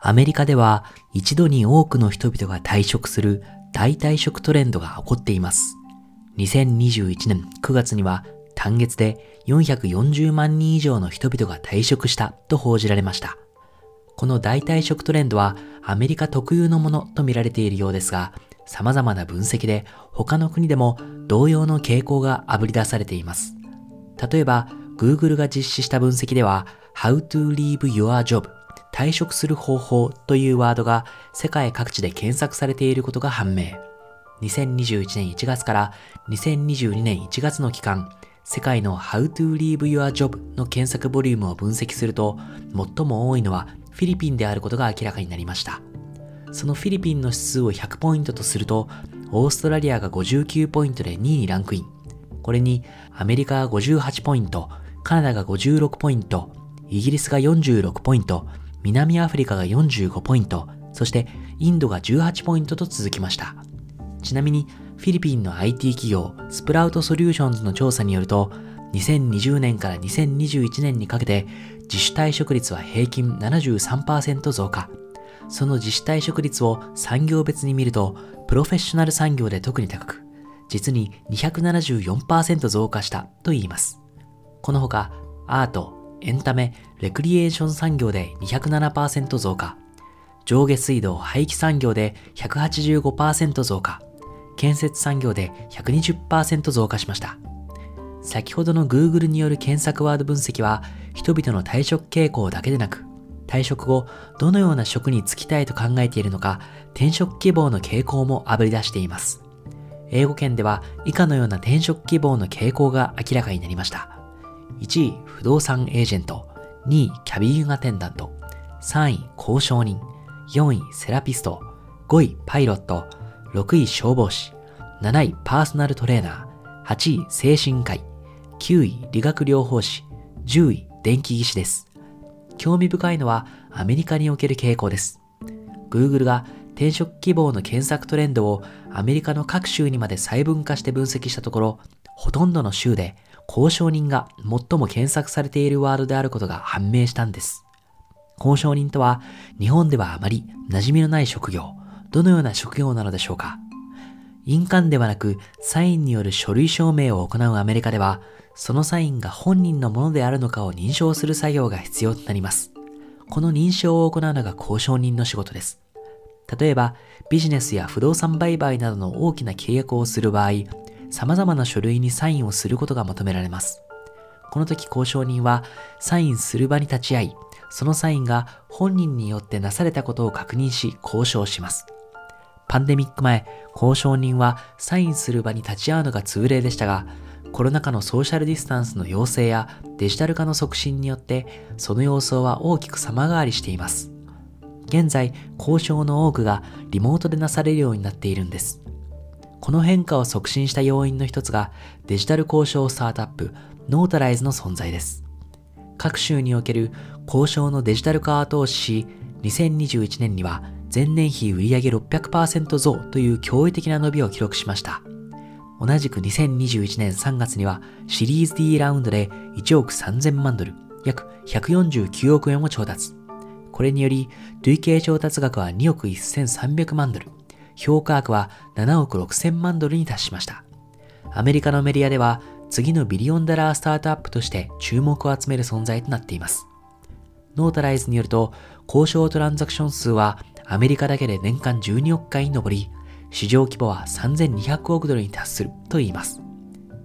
アメリカでは一度に多くの人々が退職する大退職トレンドが起こっています。2021年9月には単月で440万人以上の人々が退職したと報じられました。この大退職トレンドはアメリカ特有のものと見られているようですが、様々な分析で他の国でも同様の傾向があぶり出されています。例えば、Google が実施した分析では、How to leave your job 退職する方法というワードが世界各地で検索されていることが判明。2021年1月から2022年1月の期間、世界の How to Leave Your Job の検索ボリュームを分析すると、最も多いのはフィリピンであることが明らかになりました。そのフィリピンの指数を100ポイントとすると、オーストラリアが59ポイントで2位にランクイン。これにアメリカが58ポイント、カナダが56ポイント、イギリスが46ポイント、南アフリカが45ポイント、そしてインドが18ポイントと続きました。ちなみにフィリピンの IT 企業スプラウトソリューションズの調査によると、2020年から2021年にかけて自主退職率は平均73%増加。その自主退職率を産業別に見ると、プロフェッショナル産業で特に高く、実に274%増加したと言います。このほか、アート、エンタメ、レクリエーション産業で207%増加、上下水道廃棄産業で185%増加、建設産業で120%増加しました。先ほどの Google による検索ワード分析は、人々の退職傾向だけでなく、退職後、どのような職に就きたいと考えているのか、転職希望の傾向もあぶり出しています。英語圏では以下のような転職希望の傾向が明らかになりました。1位、不動産エージェント。2位、キャビンアテンダント。3位、交渉人。4位、セラピスト。5位、パイロット。6位、消防士。7位、パーソナルトレーナー。8位、精神科医。9位、理学療法士。10位、電気技師です。興味深いのはアメリカにおける傾向です。Google が転職希望の検索トレンドをアメリカの各州にまで細分化して分析したところ、ほとんどの州で交渉人が最も検索されているワードであることが判明したんです。交渉人とは日本ではあまり馴染みのない職業、どのような職業なのでしょうか印鑑ではなくサインによる書類証明を行うアメリカでは、そのサインが本人のものであるのかを認証する作業が必要となります。この認証を行うのが交渉人の仕事です。例えば、ビジネスや不動産売買などの大きな契約をする場合、様々な書類にサインをすることが求められます。この時交渉人はサインする場に立ち会い、そのサインが本人によってなされたことを確認し交渉します。パンデミック前、交渉人はサインする場に立ち会うのが通例でしたが、コロナ禍のソーシャルディスタンスの要請やデジタル化の促進によって、その様相は大きく様変わりしています。現在、交渉の多くがリモートでなされるようになっているんです。この変化を促進した要因の一つがデジタル交渉スタートアップノータライズの存在です。各州における交渉のデジタル化を後押しし、2021年には前年比売上600%増という驚異的な伸びを記録しました。同じく2021年3月にはシリーズ D ラウンドで1億3000万ドル、約149億円を調達。これにより、累計調達額は2億1300万ドル、評価額は7億6000万ドルに達しました。アメリカのメディアでは、次のビリオンダラースタートアップとして注目を集める存在となっています。ノータライズによると、交渉トランザクション数はアメリカだけで年間12億回に上り、市場規模は3200億ドルに達すると言います。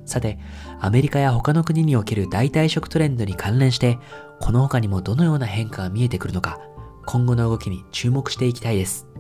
さて、アメリカや他の国における代替食トレンドに関連して、この他にもどのような変化が見えてくるのか、今後の動きに注目していきたいです。